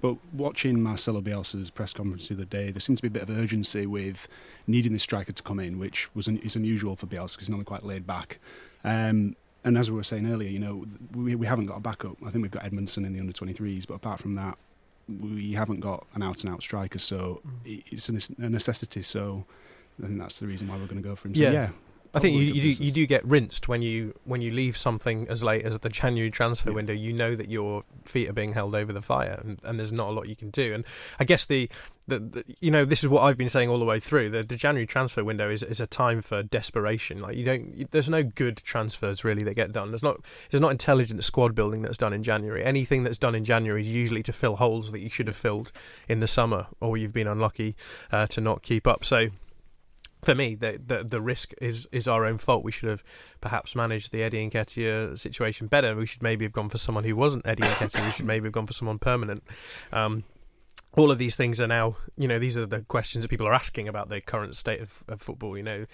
but watching Marcelo Bielsa's press conference the other day, there seems to be a bit of urgency with needing this striker to come in, which was is unusual for Bielsa because he's normally quite laid back. Um, and as we were saying earlier, you know, we, we haven't got a backup. I think we've got Edmondson in the under 23s, but apart from that, we haven't got an out and out striker. So Mm. it's a necessity. So I think that's the reason why we're going to go for him. So, Yeah. yeah. I think you, you do you do get rinsed when you when you leave something as late as the January transfer Yeah. window. You know that your feet are being held over the fire, and, and there's not a lot you can do. And I guess the, the, the you know this is what I've been saying all the way through. The, the January transfer window is, is a time for desperation. Like you don't, you, there's no good transfers really that get done. There's not there's not intelligent squad building that's done in January. Anything that's done in January is usually to fill holes that you should have filled in the summer, or you've been unlucky uh, to not keep up. So for me, the, the the risk is is our own fault. We should have perhaps managed the Eddie and Nketiah situation better. We should maybe have gone for someone who wasn't Eddie and Nketiah. we should maybe have gone for someone permanent. Um, all of these things are now, you know, these are the questions that people are asking about the current state of, of football. You know,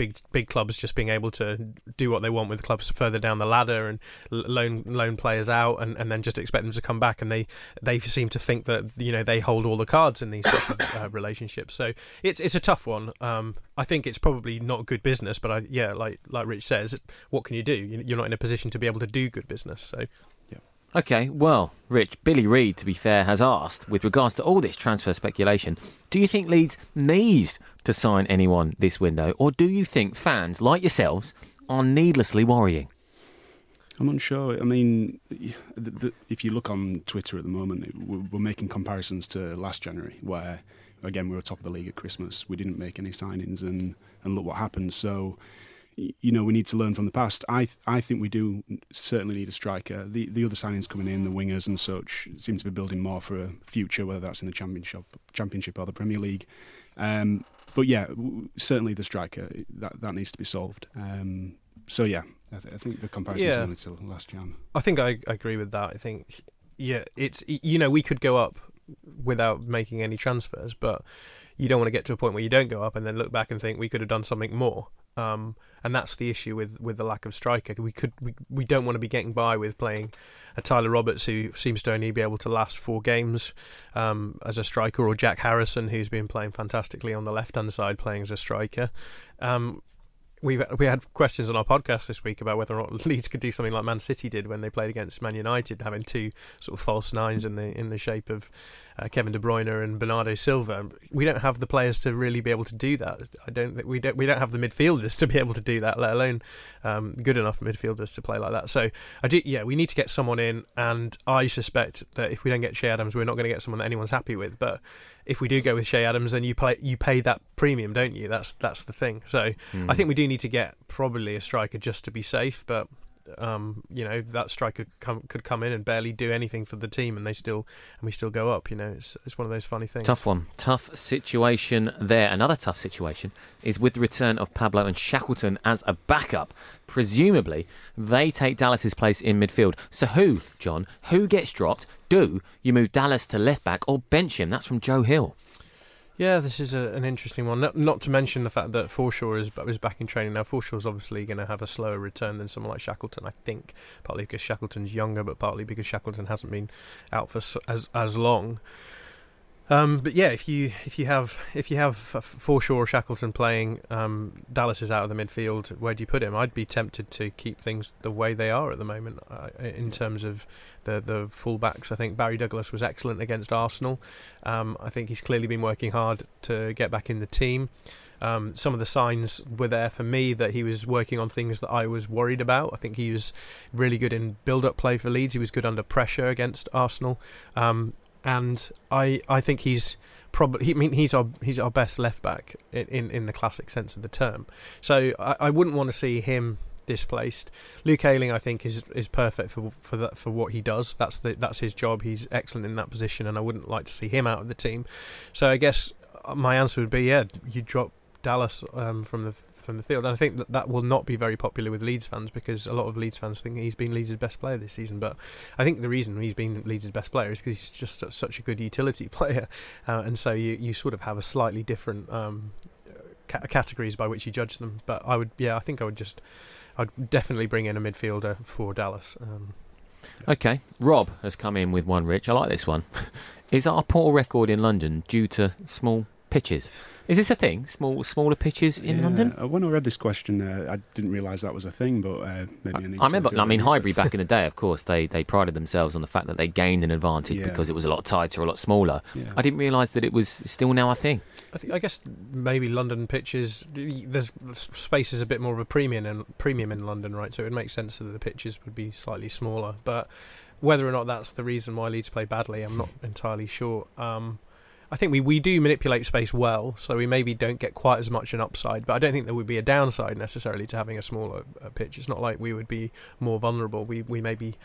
big big clubs just being able to do what they want with clubs further down the ladder and loan loan players out and, and then just expect them to come back. And they they seem to think that you know they hold all the cards in these sorts of uh, relationships. So it's it's a tough one. Um, I think it's probably not good business but I yeah like like Rich says what can you do? You're not in a position to be able to do good business. So Okay, well, Rich, Billy Reid, to be fair, has asked, with regards to all this transfer speculation, do you think Leeds need to sign anyone this window, or do you think fans like yourselves are needlessly worrying? I'm unsure. I mean, the, the, if you look on Twitter at the moment, we're, we're making comparisons to last January, where again we were top of the league at Christmas. We didn't make any signings, and and look what happened. So you know we need to learn from the past. I I think we do certainly need a striker. The the other signings coming in, the wingers and such, seem to be building more for a future, whether that's in the championship, championship or the Premier League. Um, but yeah, certainly the striker that that needs to be solved. Um, so yeah, I, th- I, think the comparison yeah. only till last Jan. I think I, I agree with that. I think yeah, it's you know we could go up without making any transfers, but you don't want to get to a point where you don't go up and then look back and think we could have done something more. Um, and that's the issue with, with the lack of striker. We could we, we don't want to be getting by with playing a Tyler Roberts who seems to only be able to last four games um, as a striker, or Jack Harrison who's been playing fantastically on the left hand side playing as a striker. Um, we we had questions on our podcast this week about whether or not Leeds could do something like Man City did when they played against Man United, having two sort of false nines in the in the shape of uh, Kevin De Bruyne and Bernardo Silva. We don't have the players to really be able to do that. I don't we don't we don't have the midfielders to be able to do that, let alone um, good enough midfielders to play like that. So I do, yeah, we need to get someone in, and I suspect that if we don't get Che Adams, we're not going to get someone that anyone's happy with. But if we do go with Che Adams, then you play you pay that premium, don't you? That's that's the thing. So mm. I think we do need to get probably a striker just to be safe, but um, you know that striker come, could come in and barely do anything for the team, and they still and we still go up. You know, it's it's one of those funny things. Tough one, tough situation there. Another tough situation is with the return of Pablo and Shackleton as a backup. Presumably, they take Dallas's place in midfield. So who, John? Who gets dropped? Do you move Dallas to left back or bench him? That's from Joe Hill. Yeah, this is a, an interesting one. Not, not, to mention the fact that Forshaw is is back in training now. Forshaw is obviously going to have a slower return than someone like Shackleton. I think partly because Shackleton's younger, but partly because Shackleton hasn't been out for as as long. Um, but yeah, if you if you have if you have Forshaw or Shackleton playing, um, Dallas is out of the midfield. Where do you put him? I'd be tempted to keep things the way they are at the moment uh, in terms of the the fullbacks. I think Barry Douglas was excellent against Arsenal. Um, I think he's clearly been working hard to get back in the team. Um, some of the signs were there for me that he was working on things that I was worried about. I think he was really good in build-up play for Leeds. He was good under pressure against Arsenal. Um, and I I think he's probably I mean he's our he's our best left back in, in, in the classic sense of the term. So I, I wouldn't want to see him displaced. Luke Ayling I think is is perfect for for that for what he does. That's the that's his job. He's excellent in that position, and I wouldn't like to see him out of the team. So I guess my answer would be yeah, you drop Dallas um, from the from the field. And I think that that will not be very popular with Leeds fans because a lot of Leeds fans think he's been Leeds' best player this season. But I think the reason he's been Leeds' best player is because he's just such a good utility player, uh, and so you you sort of have a slightly different um, ca- categories by which you judge them. But I would, yeah, I think I would just, I'd definitely bring in a midfielder for Dallas. Um, Okay, Rob has come in with one. Rich, I like this one. Is our poor record in London due to small pitches? Is this a thing? Small, smaller pitches in yeah, London? Uh, when I read this question, uh, I didn't realise that was a thing. But uh, maybe I, I, I remember. I mean, Highbury back in the day, of course, they they prided themselves on the fact that they gained an advantage yeah. because it was a lot tighter, a lot smaller. Yeah. I didn't realise that it was still now a thing. I think. I guess maybe London pitches. There's space is a bit more of a premium in premium in London, right? So it would make sense that the pitches would be slightly smaller, but. Whether or not that's the reason why Leeds play badly, I'm not entirely sure. Um, I think we, we do manipulate space well, so we maybe don't get quite as much an upside. But I don't think there would be a downside necessarily to having a smaller uh, pitch. It's not like we would be more vulnerable. We we maybe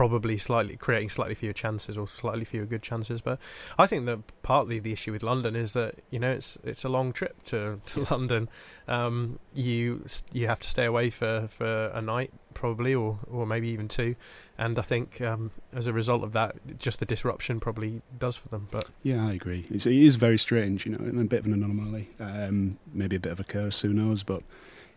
probably slightly creating slightly fewer chances or slightly fewer good chances. But I think that partly the issue with London is that you know it's it's a long trip to, to London. Um, you you have to stay away for, for a night probably or or maybe even two, and I think um, as a result of that, just the disruption probably does for them. But yeah, I agree. It's, it is very strange, you know, and a bit of an anomaly. Um, maybe a bit of a curse, who knows? But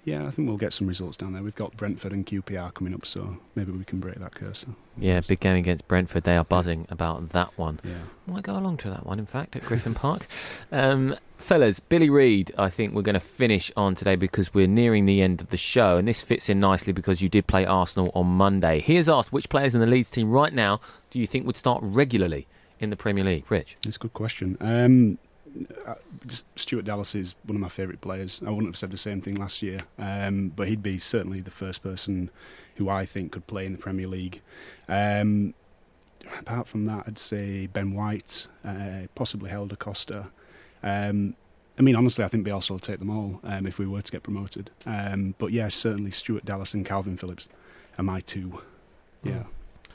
yeah, I think we'll get some results down there. We've got Brentford and QPR coming up, so maybe we can break that curse. Yeah, big game against Brentford. They are buzzing about that one. Yeah. Might go along to that one, in fact, at Griffin Park. Um, fellas, Billy Reid, I think we're going to finish on today because we're nearing the end of the show, and this fits in nicely because you did play Arsenal on Monday. He has asked which players in the Leeds team right now do you think would start regularly in the Premier League? Rich? It's a good question. Um, uh, Stuart Dallas is one of my favourite players. I wouldn't have said the same thing last year, um, but he'd be certainly the first person who I think could play in the Premier League. Um, apart from that, I'd say Ben White, uh, possibly Helder Costa. Um, I mean, honestly, I think Bielsa will take them all um, if we were to get promoted. Um, but yeah, certainly Stuart Dallas and Kalvin Phillips are my two. Yeah,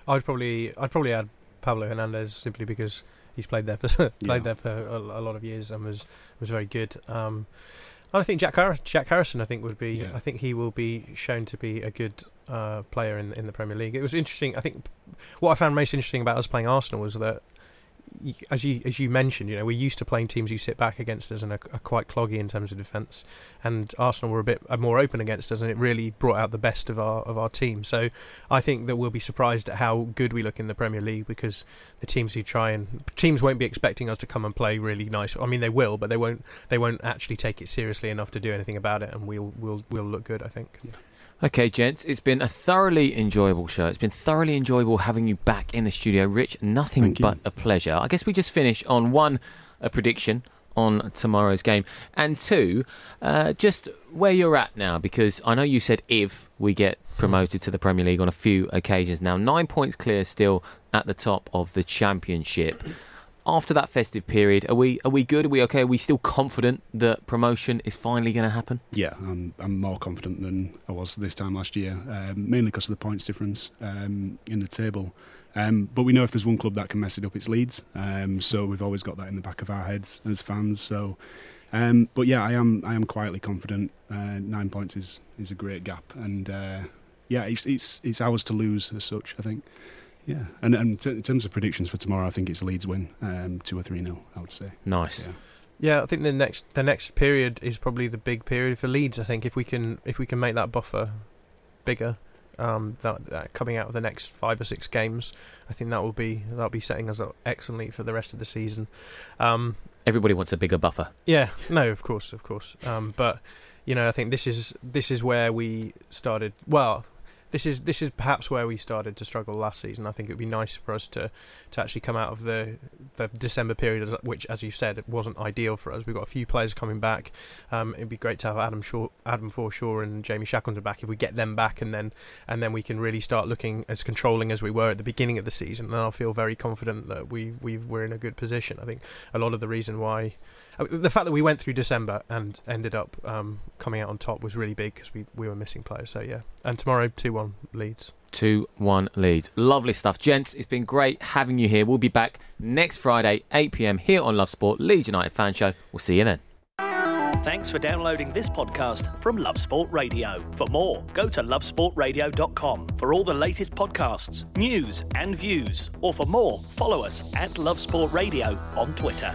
I'd probably I'd probably add Pablo Hernandez simply because he's played there for played yeah. there for a, a, lot of years and was was very good. Um, I think Jack Har- Jack Harrison, I think would be. Yeah. I think he will be shown to be a good uh, player in in the Premier League. It was interesting. I think what I found most interesting about us playing Arsenal was that as you as you mentioned, you know, we're used to playing teams who sit back against us and are, are quite cloggy in terms of defence. And Arsenal were a bit more open against us, and it really brought out the best of our of our team. So I think that we'll be surprised at how good we look in the Premier League because the teams who try and teams won't be expecting us to come and play really nice. I mean, they will, but they won't they won't actually take it seriously enough to do anything about it, and we'll we'll we'll look good. I think. Yeah. Okay, gents, it's been a thoroughly enjoyable show. It's been thoroughly enjoyable having you back in the studio. Rich, nothing but a pleasure. I guess we just finish on one, a prediction on tomorrow's game, and two, uh, just where you're at now, because I know you said if we get promoted to the Premier League on a few occasions now, nine points clear still at the top of the Championship after that festive period, are we are we good? Are we okay? Are we still confident that promotion is finally going to happen? Yeah, I'm I'm more confident than I was this time last year, um, mainly because of the points difference um, in the table. Um, but we know if there's one club that can mess it up, it's Leeds. Um, so we've always got that in the back of our heads as fans. So, um, but yeah, I am I am quietly confident. Uh, nine points is is a great gap, and uh, yeah, it's it's it's ours to lose as such. I think. Yeah, and, and t- in terms of predictions for tomorrow, I think it's Leeds win, um, two or three nil. I would say. Nice. Yeah. Yeah, I think the next the next period is probably the big period for Leeds. I think if we can if we can make that buffer bigger, um, that, that, coming out of the next five or six games, I think that will be that'll be setting us up excellently for the rest of the season. Um, Everybody wants a bigger buffer. Yeah, no, of course, of course. Um, but you know, I think this is this is where we started. Well, this is this is perhaps where we started to struggle last season. I think it would be nice for us to to actually come out of the the December period, which, as you said, it wasn't ideal for us. We've got a few players coming back. Um, it'd be great to have Adam Shaw, Adam Forshaw, and Jamie Shackleton back. If we get them back, and then and then we can really start looking as controlling as we were at the beginning of the season. And I'll feel very confident that we we we're in a good position. I think a lot of the reason why the fact that we went through December and ended up um, coming out on top was really big because we, we were missing players. So yeah, and tomorrow two one Leeds. 2 1 Leeds. Lovely stuff. Gents, it's been great having you here. We'll be back next Friday, 8 pm, here on Love Sport, Leeds United Fan Show. We'll see you then. Thanks for downloading this podcast from Love Sport Radio. For more, go to lovesportradio.com for all the latest podcasts, news, and views. Or for more, follow us at Love Sport Radio on Twitter.